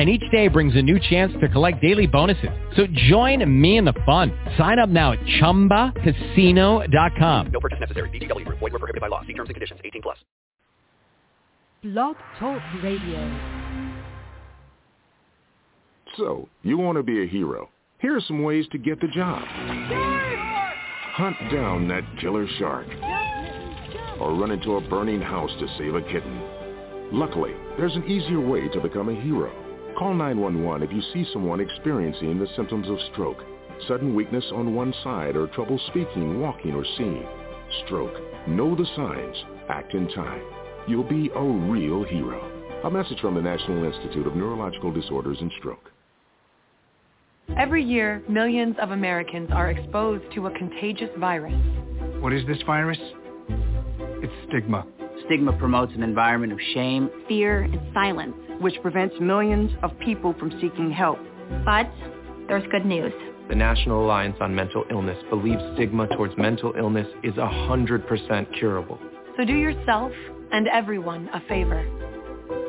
and each day brings a new chance to collect daily bonuses. So join me in the fun. Sign up now at ChumbaCasino.com. No purchase necessary. VGW. Void were prohibited by law. See terms and conditions. 18 plus. Blog Talk Radio. So, you want to be a hero. Here are some ways to get the job. Hunt down that killer shark. Or run into a burning house to save a kitten. Luckily, there's an easier way to become a hero. Call 911 if you see someone experiencing the symptoms of stroke, sudden weakness on one side, or trouble speaking, walking, or seeing. Stroke. Know the signs. Act in time. You'll be a real hero. A message from the National Institute of Neurological Disorders and Stroke. Every year, millions of Americans are exposed to a contagious virus. What is this virus? It's stigma. Stigma promotes an environment of shame, fear, and silence, which prevents millions of people from seeking help. But there's good news. The National Alliance on Mental Illness believes stigma towards mental illness is 100% curable. So do yourself and everyone a favor.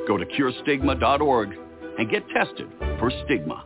Go to curestigma.org and get tested for stigma.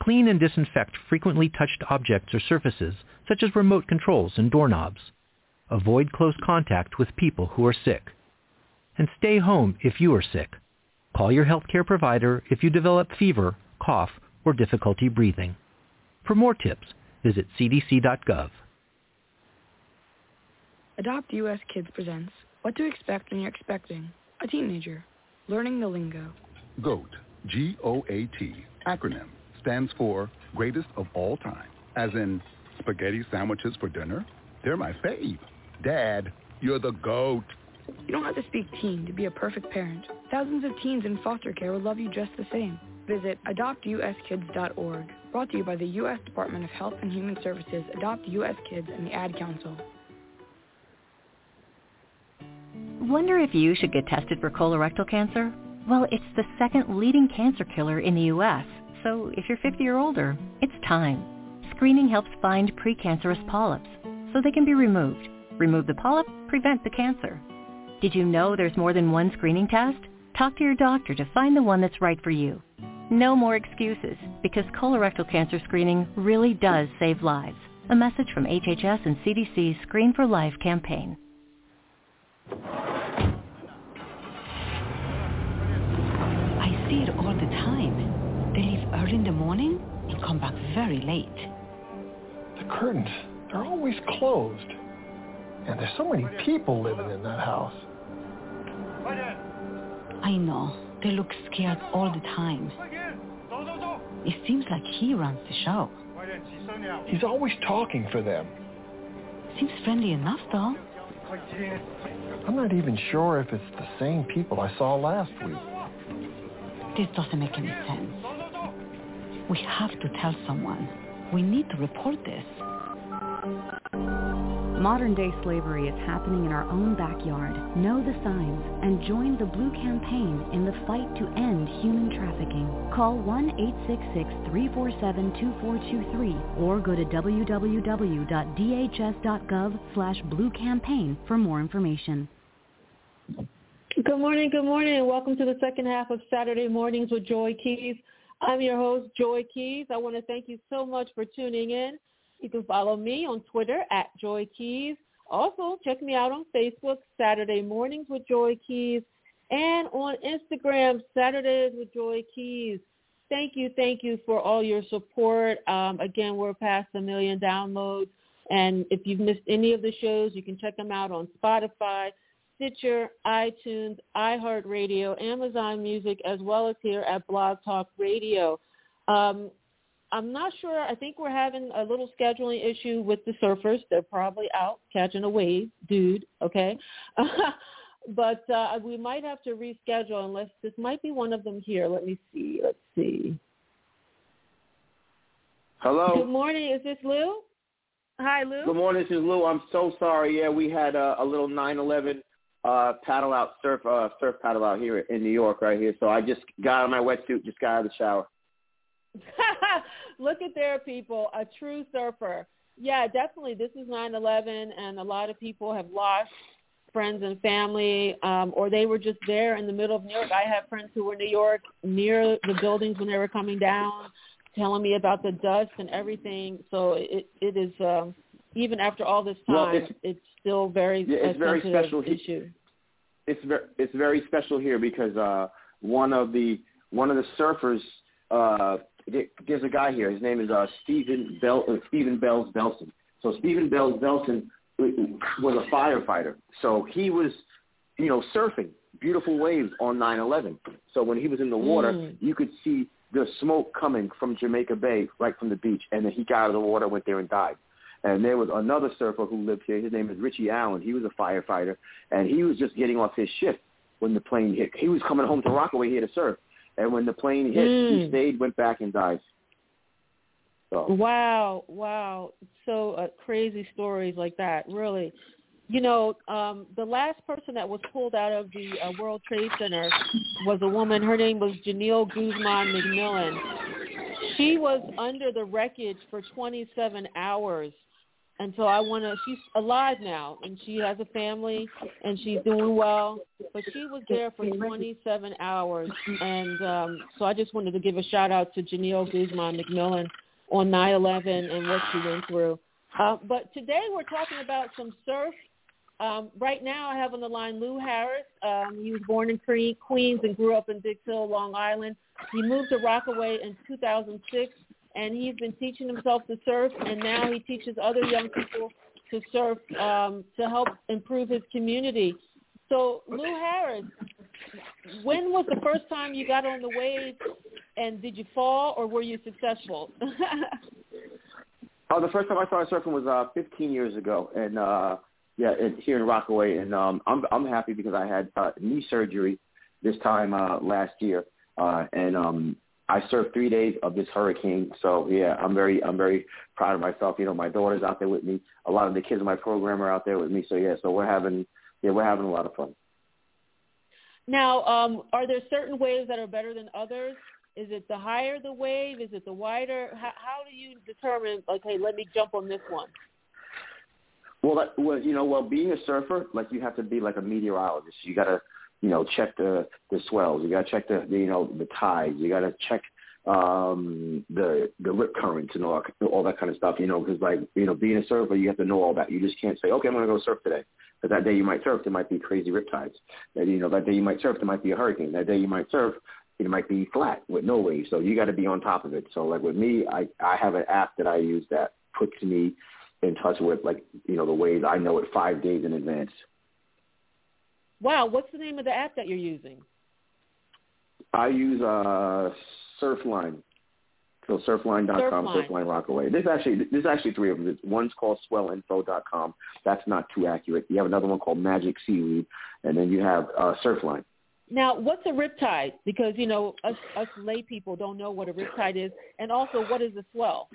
Clean and disinfect frequently touched objects or surfaces such as remote controls and doorknobs. Avoid close contact with people who are sick. And stay home if you are sick. Call your healthcare provider if you develop fever, cough, or difficulty breathing. For more tips, visit cdc.gov. Adopt US Kids presents What to Expect When You're Expecting a Teenager, Learning the Lingo. GOAT, G-O-A-T, acronym, stands for Greatest of All Time, as in spaghetti sandwiches for dinner? They're my fave. Dad, you're the GOAT. You don't have to speak teen to be a perfect parent. Thousands of teens in foster care will love you just the same. Visit adoptuskids.org. Brought to you by the U.S. Department of Health and Human Services, Adopt U.S. Kids, and the Ad Council. Wonder if you should get tested for colorectal cancer? Well, it's the second leading cancer killer in the U.S., so if you're 50 or older, it's time. Screening helps find precancerous polyps so they can be removed. Remove the polyp, prevent the cancer. Did you know there's more than one screening test? Talk to your doctor to find the one that's right for you. No more excuses because colorectal cancer screening really does save lives. A message from HHS and CDC's Screen for Life campaign. I see it all the time. They leave early in the morning and come back very late. The curtains, they're always closed. And there's so many people living in that house. I know. They look scared all the time. It seems like he runs the show. He's always talking for them. Seems friendly enough, though. I'm not even sure if it's the same people I saw last week. This doesn't make any sense. We have to tell someone. We need to report this. Modern day slavery is happening in our own backyard. Know the signs and join the Blue Campaign in the fight to end human trafficking. Call 1-866-347-2423 or go to www.dhs.gov slash blue campaign for more information. Good morning, good morning, and welcome to the second half of Saturday Mornings with Joy Keys. I'm your host, Joy Keys. I want to thank you so much for tuning in. You can follow me on Twitter at Joy Keys. Also, check me out on Facebook, Saturday Mornings with Joy Keys, and on Instagram, Saturdays with Joy Keys. Thank you, thank you for all your support. Um, again, we're past a million downloads. And if you've missed any of the shows, you can check them out on Spotify, Stitcher, iTunes, iHeartRadio, Amazon Music, as well as here at Blog Talk Radio. Um, I'm not sure. I think we're having a little scheduling issue with the surfers. They're probably out catching a wave, dude. Okay. but uh, we might have to reschedule unless this might be one of them here. Let me see. Let's see. Hello. Good morning. Is this Lou? Hi, Lou. Good morning. This is Lou. I'm so sorry. Yeah, we had a, a little 9/11 uh, paddle out surf uh, surf paddle out here in New York, right here. So I just got out of my wetsuit, just got out of the shower. Look at there, people. A true surfer. Yeah, definitely. This is 9/11, and a lot of people have lost friends and family, um, or they were just there in the middle of New York. I have friends who were in New York near the buildings when they were coming down, telling me about the dust and everything. So it it is um, even after all this time, well, it's, it's still very yeah, it's very special issue. It's very it's very special here because uh, one of the one of the surfers. Uh, there's a guy here. His name is uh, Stephen Bell. Uh, Stephen Bells Belson. So Stephen Bells Belson was a firefighter. So he was, you know, surfing beautiful waves on 9/11. So when he was in the water, Mm. you could see the smoke coming from Jamaica Bay, right from the beach. And then he got out of the water, went there, and died. And there was another surfer who lived here. His name is Richie Allen. He was a firefighter, and he was just getting off his shift when the plane hit. He was coming home to Rockaway here to surf, and when the plane hit, he Mm. stayed, went back, and died. So Wow, wow. So uh, crazy stories like that, really. You know, um, the last person that was pulled out of the uh, World Trade Center was a woman. Her name was Genelle Guzman McMillan. She was under the wreckage for 27 hours. And so I want to, she's alive now and she has a family and she's doing well, but she was there for 27 hours. And um, so I just wanted to give a shout out to Genelle Guzman McMillan on 9/11 and what she went through. Uh, but today we're talking about some surf. Um, right now I have on the line Lou Harris. Um, he was born in Queens and grew up in Dix Hill, Long Island. He moved to Rockaway in 2006, and he's been teaching himself to surf, and now he teaches other young people to surf um, to help improve his community. So, Lou Harris, when was the first time you got on the wave, and did you fall or were you successful? Oh, the first time I started surfing was uh 15 years ago, and uh yeah, in, here in Rockaway, and um I'm I'm happy because I had uh, knee surgery this time uh last year, uh and um I surfed three days of this hurricane, so yeah, I'm very I'm very proud of myself. You know, my daughter's out there with me. A lot of the kids in my program are out there with me, so yeah, so we're having yeah we're having a lot of fun. now, um, are there certain waves that are better than others? Is it the higher the wave? Is it the wider? How, how do you determine? Okay, let me jump on this one. Well, that, well, you know, well, being a surfer, like you have to be like a meteorologist. You gotta, you know, check the the swells. You gotta check the, the you know the tides. You gotta check um the the rip currents and all all that kind of stuff. You know, because like you know, being a surfer, you have to know all that. You just can't say, okay, I'm gonna go surf today. Because that day you might surf, there might be crazy rip tides. That you know, that day you might surf, there might be a hurricane. That day you might surf, it might be flat with no waves. So you got to be on top of it. So like with me, I I have an app that I use that puts me in touch with like you know the waves. I know it five days in advance. Wow, what's the name of the app that you're using? I use uh Surfline. So surfline.com, Surfline. Surfline Rockaway. There's actually there's actually three of them. One's called swellinfo.com. That's not too accurate. You have another one called Magic Seaweed, and then you have uh, Surfline. Now, what's a riptide? Because you know us us lay people don't know what a riptide is, and also what is a swell?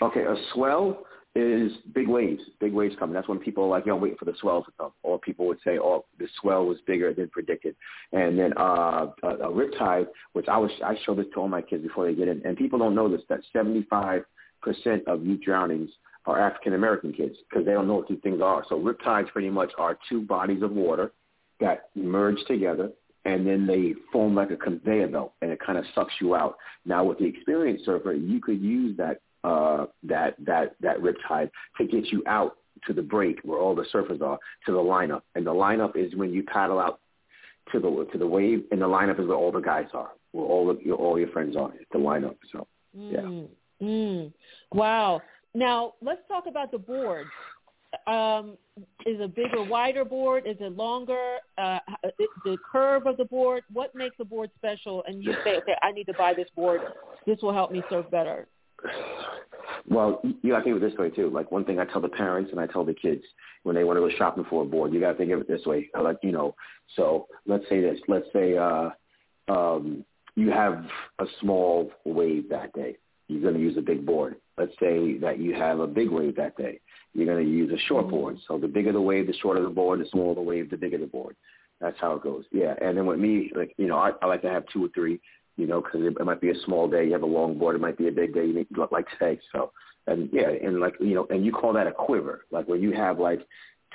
Okay, a swell is big waves. Big waves coming. That's when people are like, yo, I'm waiting for the swell to come. Or people would say, oh, the swell was bigger than predicted. And then uh, a, a riptide, which I was I show this to all my kids before they get in, and people don't know this that 75 percent of youth drownings are African American kids because they don't know what these things are. So riptides pretty much are two bodies of water that merge together and then they form like a conveyor belt and it kind of sucks you out. Now with the experienced surfer, you could use that uh, that that that riptide to get you out to the break where all the surfers are to the lineup, and the lineup is when you paddle out to the to the wave, and the lineup is where all the guys are, where all of your all your friends are. It's the lineup. So yeah. Mm, mm. Wow. Now let's talk about the boards. um, is a bigger, wider board? Is it longer? Uh, the curve of the board. What makes a board special? And you say, okay, I need to buy this board. This will help me surf better. Well, you got to think of it this way too. Like one thing I tell the parents and I tell the kids when they want to go shopping for a board, you got to think of it this way. Like you know, so let's say this. Let's say uh, um, you have a small wave that day. You're going to use a big board. Let's say that you have a big wave that day. You're going to use a short Mm-hmm. board. So the bigger the wave, the shorter the board. The smaller the wave, the bigger the board. That's how it goes. Yeah. And then with me, like you know, I, I like to have two or three. You know, because it, it might be a small day. You have a long board. It might be a big day. You need like today. So and yeah, and like you know, and you call that a quiver. Like when you have like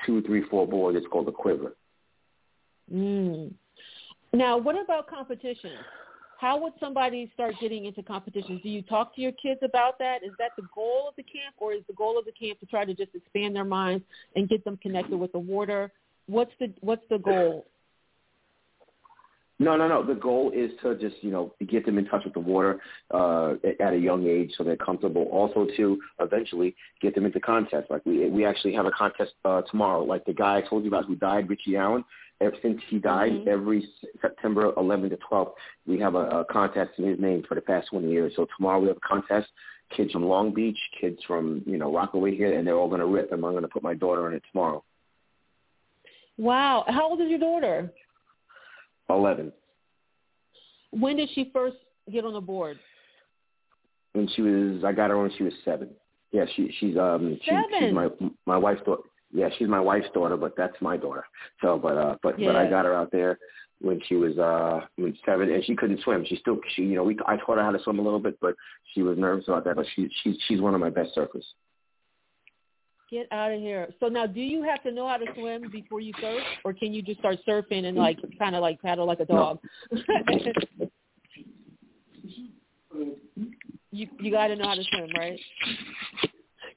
two, three, four boards, it's called a quiver. Mm. Now, what about competitions? How would somebody start getting into competitions? Do you talk to your kids about that? Is that the goal of the camp, or is the goal of the camp to try to just expand their minds and get them connected with the water? What's the What's the goal? No, no, no. The goal is to just, you know, get them in touch with the water uh, at a young age so they're comfortable. Also to eventually get them into contests. Like we we actually have a contest uh, tomorrow. Like the guy I told you about who died, Richie Allen. Ever since he died, Mhm. every September 11th to 12th, we have a, a contest in his name for the past 20 years. So tomorrow we have a contest. Kids from Long Beach, kids from you know Rockaway here, and they're all going to rip. And I'm going to put my daughter in it tomorrow. Wow, how old is your daughter? 11. When did she first get on the board? when she was I got her when she was seven. Yeah, she she's um she, she's my my wife's daughter. Yeah, she's my wife's daughter, but that's my daughter. So, but uh, but but I got her out there when she was uh when seven, and she couldn't swim. She still she you know we I taught her how to swim a little bit, but she was nervous about that. But she she's she's one of my best surfers. Get out of here. So now, do you have to know how to swim before you surf, or can you just start surfing and like kind of like paddle like a dog? you you got to know how to swim, right?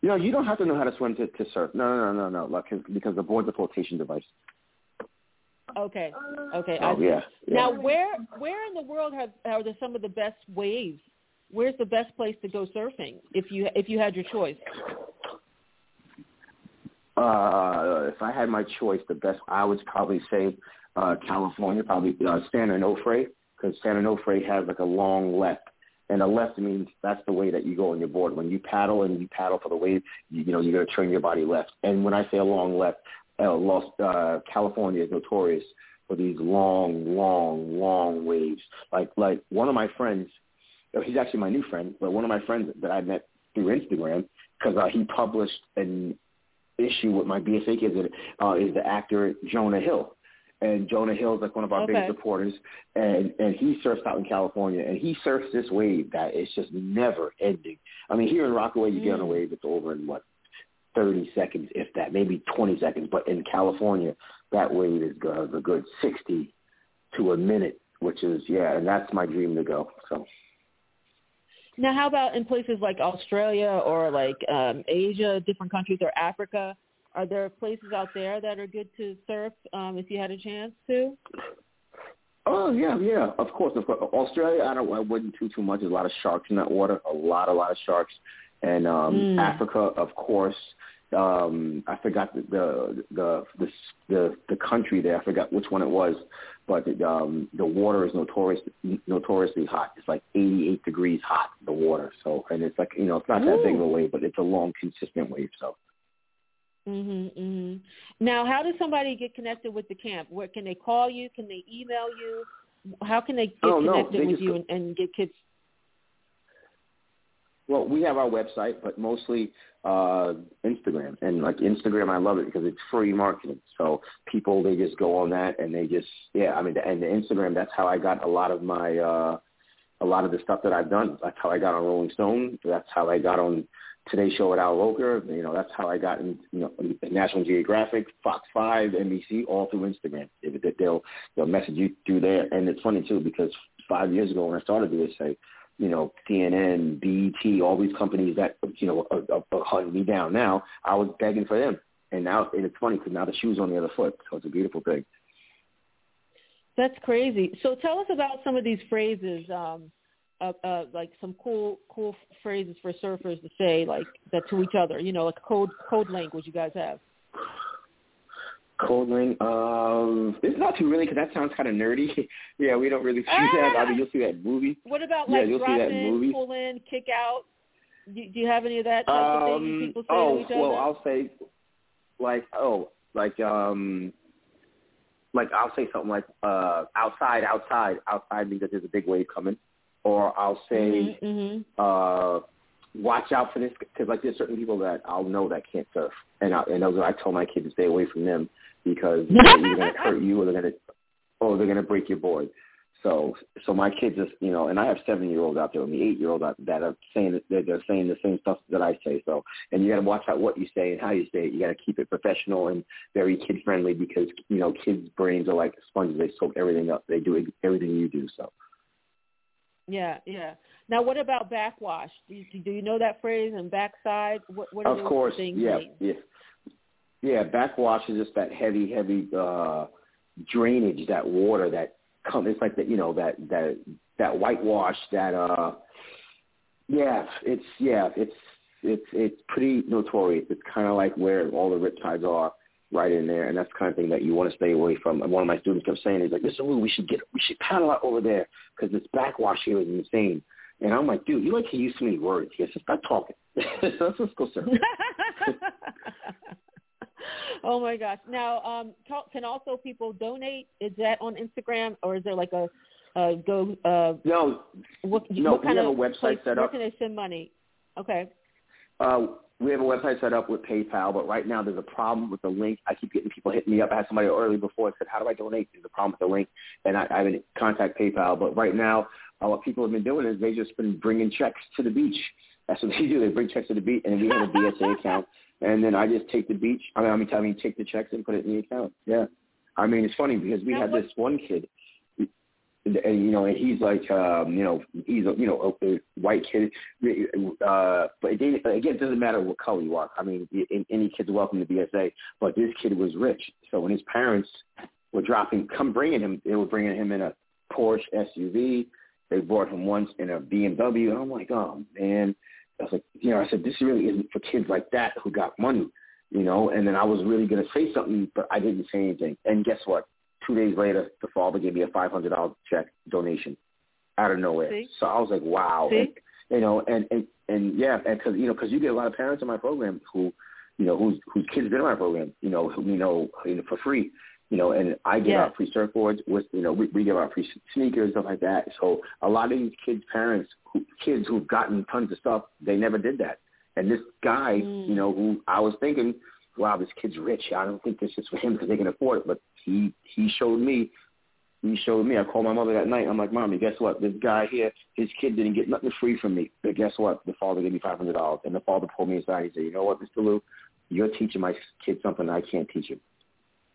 You know, you don't have to know how to swim to, to surf. No, no, no, no, no. Like, 'cause- because the board's a flotation device. Okay. Okay. I Oh yeah. yeah. Now, where where in the world have are there some of the best waves? Where's the best place to go surfing if you if you had your choice? Uh, if I had my choice, the best I would probably say uh, California, probably uh, San Onofre, because San Onofre has like a long left, and a left means that's the way that you go on your board. When you paddle and you paddle for the wave, you, you know you're gonna turn your body left. And when I say a long left, uh, Los, uh, California is notorious for these long, long, long waves. Like like one of my friends, uh, he's actually my new friend, but one of my friends that I met through Instagram because uh, he published an issue with my BSA kids uh, is the actor Jonah Hill. And Jonah Hill is like one of our Okay. biggest supporters, and and he surfs out in California, and he surfs this wave that is just never ending. I mean, here in Rockaway, you get on a Mm. wave that's over in what thirty seconds, if that, maybe twenty seconds. But in California, that wave is a good sixty to a minute, which is yeah, and that's my dream to go. So. Now, how about in places like Australia or like um, Asia, different countries, or Africa? Are there places out there that are good to surf um, if you had a chance to? Oh yeah, yeah. Of course, of course. Australia, I don't, I wouldn't too too much. There's a lot of sharks in that water. A lot, a lot of sharks. And um Mm. Africa, of course. Um, I forgot the the the the the, the country there. I forgot which one it was, but the, um, the water is notorious notoriously hot. It's like 88 degrees hot. The water. So, and it's like you know, it's not that big of a wave, but it's a long, consistent wave. So. Mhm. Mhm. Now, how does somebody get connected with the camp? Where can they call you? Can they email you? How can they get Oh, no, connected they with just you and, and get kids? Well, we have our website, but mostly uh, Instagram. And like Instagram, I love it because it's free marketing. So people, they just go on that and they just, yeah, I mean, and the Instagram, that's how I got a lot of my, uh, a lot of the stuff that I've done. That's how I got on Rolling Stone. That's how I got on Today Show with Al Roker. You know, that's how I got in, you know, National Geographic, Fox 5, NBC, all through Instagram. If they'll, they'll message you through there. And it's funny too because five years ago when I started this, say, you know, CNN, BET, all these companies that, you know, are, are, are hunting me down now, I was begging for them. And now, and it's funny because now the shoe's on the other foot. So it's a beautiful thing. That's crazy. So tell us about some of these phrases, um, uh, uh, like some cool, cool phrases for surfers to say, like that to each other. You know, like code, code language you guys have. Cold ring. Um, it's not too really because that sounds kind of nerdy. yeah, we don't really see that. I mean, you'll see that movie. What about yeah, like you'll drop see that in movies. pull in, kick out? Do, do you have any of that type of thing Um, people say oh, to each other? well, I'll say, like, oh, like, um, like I'll say something like, uh, outside, outside, outside that there's a big wave coming, or I'll say, mm-hmm. uh, watch out for this because like there's certain people that I'll know that can't surf, and I, and those I tell my kids to stay away from them because they're either going to hurt you or they're going to, or they're going to break your board. So, so my kids is, you know, and I have seven-year-olds out there and the eight-year-olds out that are saying that they're, they're saying the same stuff that I say. So, and you got to watch out what you say and how you say it. You got to keep it professional and very kid-friendly because you know kids' brains are like sponges; they soak everything up. They do everything you do. So, Yeah, yeah. Now, what about backwash? Do you, do you know that phrase? And backside? What, what are of course, things yeah, mean? yeah, yeah. Backwash is just that heavy, heavy uh drainage, that water that comes. It's like that, you know, that that that whitewash. That uh, yeah, it's yeah, it's it's it's pretty notorious. It's kind of like where all the riptides are, right in there, and that's the kind of thing that you want to stay away from. And one of my students kept saying, "He's like, Mr. Lou, we should get we should paddle out over there because this backwash here is insane." And I'm like, dude, you like to use so many words. He says, stop talking. let's just go surf. oh my gosh! Now, um, ca- can also people donate? Is that on Instagram or is there like a uh, go? Uh, no, what, no, what we kind have of a website place, set Where up. can they send money? Okay. Uh, we have a website set up with PayPal, but right now there's a problem with the link. I keep getting people hitting me up. I had somebody early before that said, "How do I donate?" There's a problem with the link, and I, I haven't contact PayPal. But right now, uh, what people have been doing is they've just been bringing checks to the beach. That's what they do. They bring checks to the beach, and we have a BSA account, and then I just take the beach. I mean, I mean, I mean, take the checks and put it in the account. Yeah, I mean, it's funny because we Now had what- this one kid and, you know, and he's like, um, you know, he's a you know a, white kid, uh, but it, again, it doesn't matter what color you are. I mean, any kid's welcome to BSA, but this kid was rich, so when his parents were dropping, come bringing him, they were bringing him in a Porsche SUV. They brought him once in a BMW, and I'm like, oh man, I was like, you know, I said this really isn't for kids like that who got money, you know. And then I was really gonna say something, but I didn't say anything. And guess what? Two days later, the father gave me a five hundred dollar check donation out of nowhere. See? So I was like, wow, and, you know, and and and yeah, and because you know, because you get a lot of parents in my program who, you know, whose whose kids been in my program, you know, who you know, you know for free, you know, and I give Yeah. out free surfboards with, you know, we, we give out free sneakers stuff like that. So a lot of these kids' parents, who, kids who've gotten tons of stuff, they never did that. And this guy, you mm. know, who I was thinking, wow, this kid's rich. I don't think this is for him because they can afford it. But he he showed me. He showed me. I called my mother that night. I'm like, Mommy, guess what? This guy here, his kid didn't get nothing free from me. But guess what? The father gave me five hundred dollars, and the father pulled me aside. He said, You know what, Mr. Lou, you're teaching my kid something I can't teach him.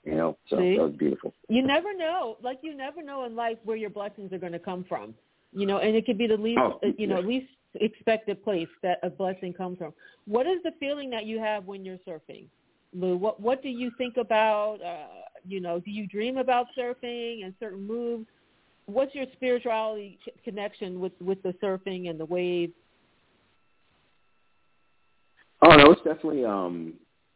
You know, so See? that was beautiful. You never know. Like you never know in life where your blessings are going to come from. You know, and it could be the least, Oh, you know, yeah. least expected place that a blessing comes from. What is the feeling that you have when you're surfing, Lou? What What do you think about? Uh, you know, do you dream about surfing and certain moves? What's your spirituality connection with with the surfing and the waves? Oh no, it's definitely um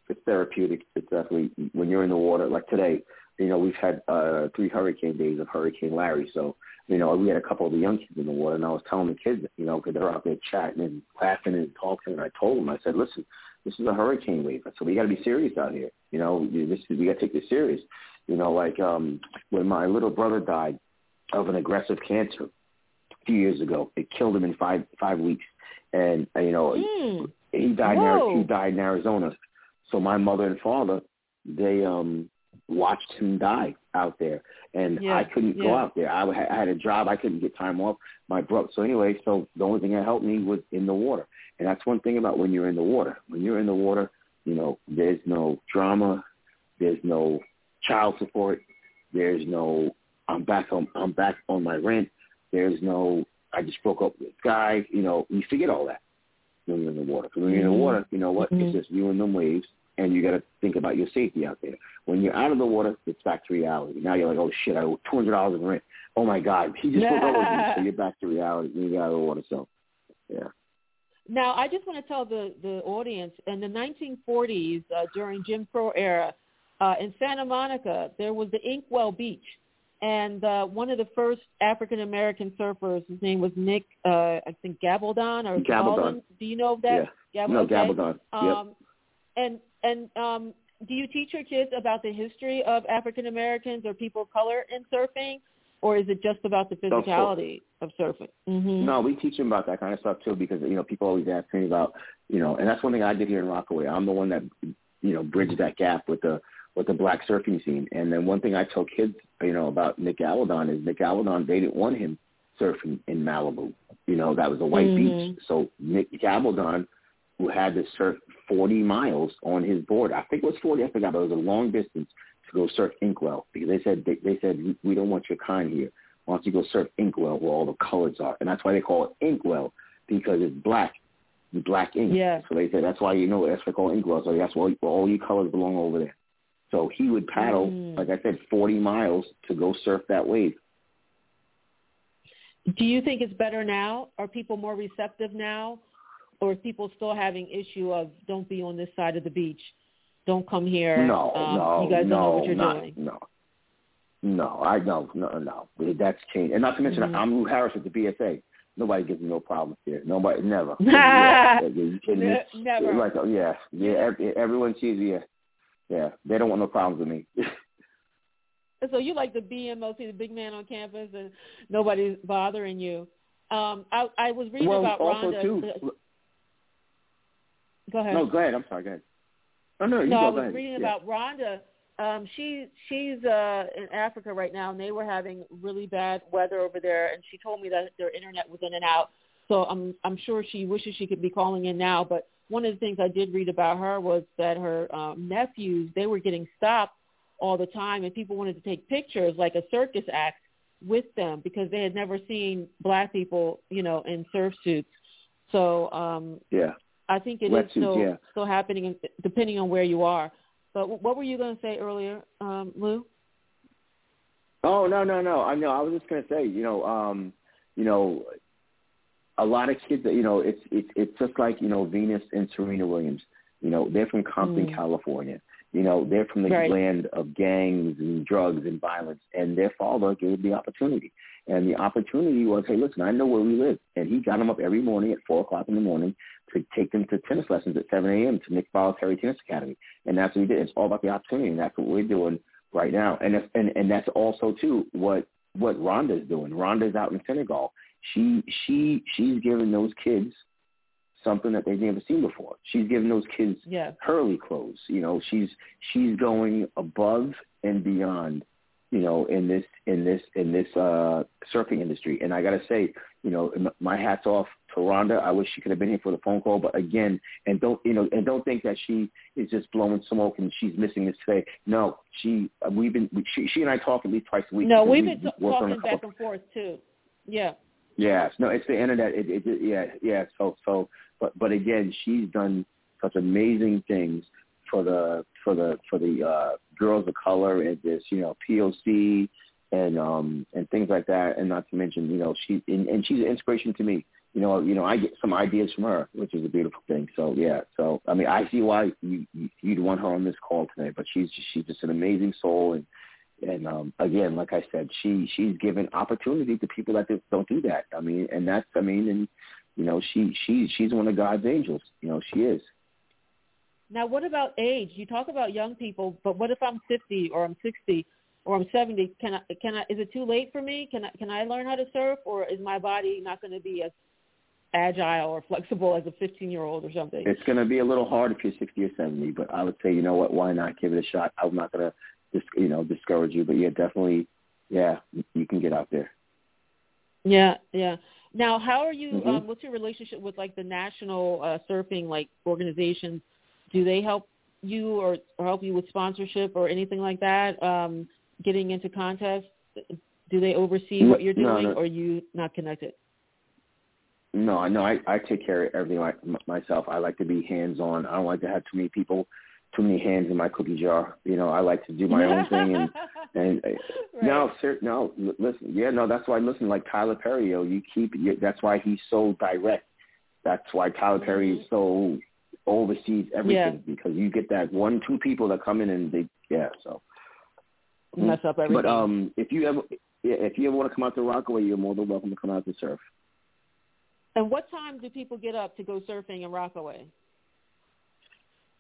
it's therapeutic. It's definitely when you're in the water. Like today, you know, we've had uh three hurricane days of Hurricane Larry. So, you know, we had a couple of the young kids in the water, and I was telling the kids, you know, because they're out there chatting and laughing and talking, and I told them, I said, listen, this is a hurricane wave, so we got to be serious out here. You know, this we got to take this serious. You know, like um when my little brother died of an aggressive cancer a few years ago, it killed him in five five weeks, and you know. Mm. He died. In, he died in Arizona. So my mother and father, they um watched him die out there, and Yeah, I couldn't go out there. I, had- I had a job. I couldn't get time off. My brother. So anyway, so the only thing that helped me was in the water, and that's one thing about when you're in the water. When you're in the water, you know, there's no drama, there's no child support, there's no I'm back on I'm back on my rent. There's no I just broke up with this guy. You know, you forget all that when you're in the water. when you're in the Mhm. water, you know what? Mhm. It's just you and them waves, and you got to think about your safety out there. When you're out of the water, it's back to reality. Now you're like, oh shit, I owe two hundred dollars in rent. Oh my god, he just broke up with me. So you're back to reality you get out of the water. So, yeah. Now, I just want to tell the, the audience in the 1940s, uh, during Jim Crow era, uh, in Santa Monica, there was the Inkwell Beach, and uh, one of the first African American surfers, his name was Nick, uh, I think Gabaldon or Gabaldon. Do you know of that? Yeah. Gabaldon. No, okay. Gabaldon. Um. And and um, do you teach your kids about the history of African Americans or people of color in surfing, or is it just about the physicality of surfing? Mm-hmm. No, we teach them about that kind of stuff too because you know people always ask me about you know, and that's one thing I did here in Rockaway. I'm the one that you know bridged that gap with the with the black surfing scene. And then one thing I tell kids, you know, about Nick Aladon is Nick Aladon they didn't want him surfing in Malibu. You know, that was a white Mhm. beach. So Nick Gabaldon, who had to surf 40 miles on his board, I think it was 40, I forgot, but it was a long distance to go surf Inkwell because they said they, they said "We- don't want your kind here. Why don't you go surf Inkwell where all the colors are? And that's why they call it Inkwell because it's black, the black ink. Yeah. So they said that's why you know that's why they call Inkwell. So that's why all your colors belong over there. So he would paddle, Mm. like I said, 40 miles to go surf that wave. Do you think it's better now? Are people more receptive now, or people still having issue of don't be on this side of the beach, don't come here? No, um, no, you guys no, don't know what you're not, doing. no. No, I no, no, no. That's changed. And not to mention, Mhm. I'm Lou Harris at the BSA. Nobody gives me no problems here. Nobody, never. yeah, you kidding me? Never. Like, oh, yeah, yeah. Everyone sees you. Yeah, they don't want no problems with me. So you like the BMOC, the big man on campus, and nobody's bothering you. Um, I, I was reading well, about also Rhonda. too. Go ahead. No, go ahead. I'm sorry. Go ahead. Oh no, you no, go. I was reading Yeah. about Rhonda. Um, she she's uh, in Africa right now, and they were having really bad weather over there. And she told me that their internet was in and out. So I'm I'm sure she wishes she could be calling in now. But one of the things I did read about her was that her um, nephews they were getting stopped all the time, and people wanted to take pictures like a circus act with them because they had never seen black people, you know, in surf suits. So um, Yeah. I think it is still yeah. still happening depending on where you are. But what were you going to say earlier, um, Lou? Oh no no no! I know. I was just gonna say, you know, um, you know, a lot of kids that you know, it's it's it's just like you know Venus and Serena Williams. You know, they're from Compton, Mm. California. You know, they're from the Right. land of gangs and drugs and violence, and their father gave the opportunity. And the opportunity was, hey, listen, I know where we live, and he got them up every morning at four o'clock in the morning to take them to tennis lessons at seven a.m. to Nick Bollettieri Tennis Academy, and that's what we did. It's all about the opportunity, and that's what we're doing right now. And if, and and that's also too what what Rhonda's doing. Rhonda's out in Senegal. She she she's giving those kids something that they've never seen before. She's giving those kids Yeah. Hurley clothes. You know, she's she's going above and beyond. You know, in this in this in this uh surfing industry. And I got to say, you know, m- my hats off to Rhonda. I wish she could have been here for the phone call, but again, and don't you know, and don't think that she is just blowing smoke and she's missing this today. No, she uh, we've been she, she and I talk at least twice a week. No, we've we been t- work on a talking back and forth too. Yeah. Yes, no, it's the internet. It, it, it, yeah, yeah. So, so, but, but again, she's done such amazing things for the for the for the uh, girls of color and this, you know, POC and um and things like that. And not to mention, you know, she and, and she's an inspiration to me. You know, you know, I get some ideas from her, which is a beautiful thing. So yeah, so I mean, I see why you you- you'd want her on this call today. But she's she's just an amazing soul and and um, again, like I said, she she's given opportunity to people that just don't do that. I mean, and that's I mean, and you know, she she she's one of God's angels. You know, she is. Now, what about age? You talk about young people, but what if I'm 50 or I'm 60 or I'm 70? Can I can I? Is it too late for me? Can I can I learn how to surf, or is my body not going to be as agile or flexible as a 15 year old or something? It's going to be a little hard if you're 60 or 70, but I would say, you know what? Why not give it a shot? I'm not going to, dis- you know, discourage you, but yeah, definitely, yeah, you- can get out there. Yeah, yeah. Now, how are you? Mhm. Um, what's your relationship with like the national uh, surfing like organizations? Do they help you or, or help you with sponsorship or anything like that? Um, getting into contests? Do they oversee what you're doing, no. or are you not connected? No, no, I, I take care of everything like, myself. I like to be hands-on. I don't like to have too many people, too many hands in my cookie jar. You know, I like to do my own thing. And, and uh, no, sir, no, l- listen, yeah, no, that's why, listen, like Tyler Perry, yo, you keep, that's why he's so direct. That's why Tyler Perry is so oversees everything because you get that one, two people that come in and they Yeah, so mess up everything. But um, if you ever yeah, if you ever want to come out to Rockaway, you're more than welcome to come out to surf. And what time do people get up to go surfing in Rockaway?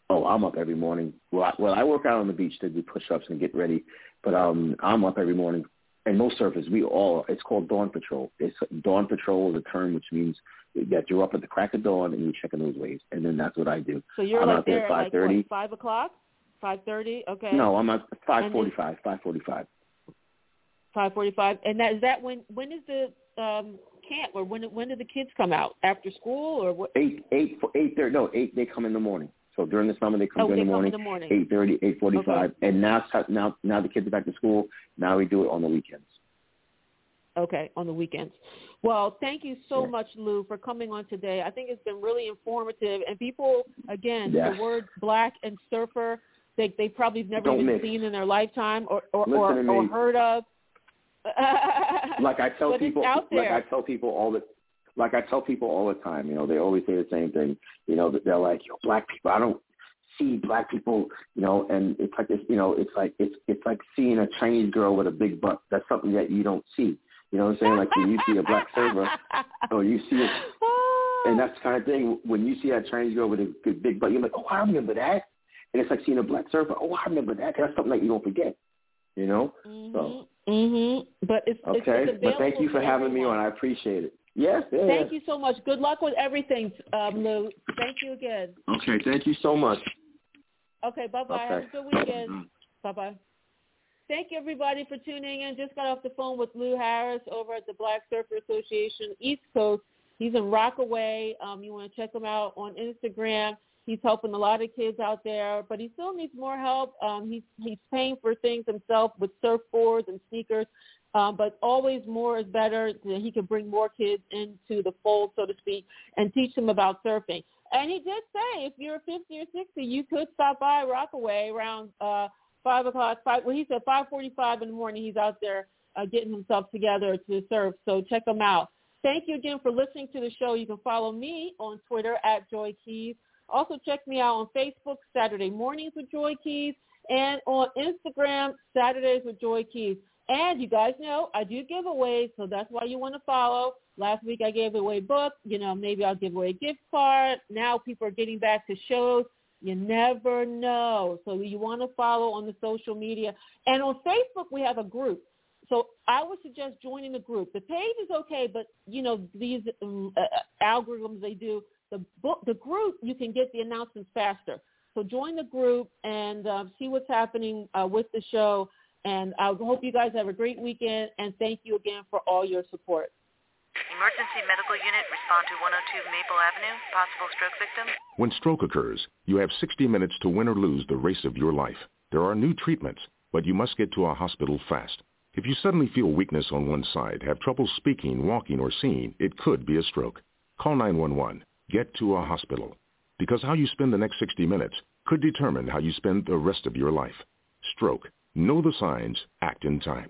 Oh, I'm up every morning. Well, I, well, I work out on the beach to do push-ups and get ready, but um, I'm up every morning. And most surfers, we all, it's called dawn patrol. It's dawn patrol is a term which means that you're up at the crack of dawn and you're checking those waves, and then that's what I do. So you're I'm like out there at at 5:30. like five o'clock, five thirty. Okay. No, I'm at 5:45. 5:45. Five forty-five. And that is that when when is the um camp or when when do the kids come out after school or what? Eight, eight, eight thirty. No, eight. They come in the morning. So during the summer, they come Oh, during they the come morning. in the morning. Eight thirty, eight forty-five. Okay. And now, now, now the kids are back to school. Now we do it on the weekends. Okay, on the weekends. Well, thank you so much, Lou, for coming on today. I think it's been really informative, and people, again, Yes. the word black and surfer, they they probably never Don't even mix. seen in their lifetime or or, or, or heard of. like I tell But people, like. I tell people all the, like I tell people all the time. You know, they always say the same thing. You know, that they're like, "Yo, black people, I don't see black people." You know, and it's like this. You know, it's like it's it's like seeing a Chinese girl with a big butt. That's something that you don't see. You know what I'm saying? Like when you see a black server, or you see it, and that's the kind of thing. When you see that Chinese girl with a good big butt, you're like, "Oh, I remember that." And it's like seeing a black server. Oh, I remember that. That's something that you don't forget. You know. So. Mhm. But it's Okay, it's but thank you for having me on. I appreciate it. Yes, yeah. Thank you so much. Good luck with everything, um, Lou. Thank you again. Okay, thank you so much. Okay, bye bye. Have a good weekend. Bye bye. Thank you everybody for tuning in. Just got off the phone with Lou Harris over at the Black Surfer Association East Coast. He's in Rockaway. Um, you want to check him out on Instagram. He's helping a lot of kids out there, but he still needs more help. Um, he's he's paying for things himself with surfboards and sneakers. Um, but always more is better. He can bring more kids into the fold, so to speak, and teach them about surfing. And he did say if you're 50 or 60, you could stop by Rockaway around uh, five o'clock. Five. Well, he said 5:45 in the morning. He's out there uh, getting himself together to serve. So check him out. Thank you again for listening to the show. You can follow me on Twitter at Joy Keys. Also check me out on Facebook Saturday mornings with Joy Keys and on Instagram Saturdays with Joy Keys. And you guys know I do giveaways, so that's why you want to follow. Last week I gave away book. You know, maybe I'll give away a gift card. Now people are getting back to shows. You never know. So you want to follow on the social media. And on Facebook we have a group. So I would suggest joining the group. The page is okay, but you know these uh, algorithms they do. The book, the group, you can get the announcements faster. So join the group and uh, see what's happening uh, with the show. And I hope you guys have a great weekend. And thank you again for all your support. Emergency medical unit, respond to 102 Maple Avenue, possible stroke victim. When stroke occurs, you have 60 minutes to win or lose the race of your life. There are new treatments, but you must get to a hospital fast. If you suddenly feel weakness on one side, have trouble speaking, walking, or seeing, it could be a stroke. Call 911. Get to a hospital. Because how you spend the next 60 minutes could determine how you spend the rest of your life. Stroke. Know the signs. Act in time.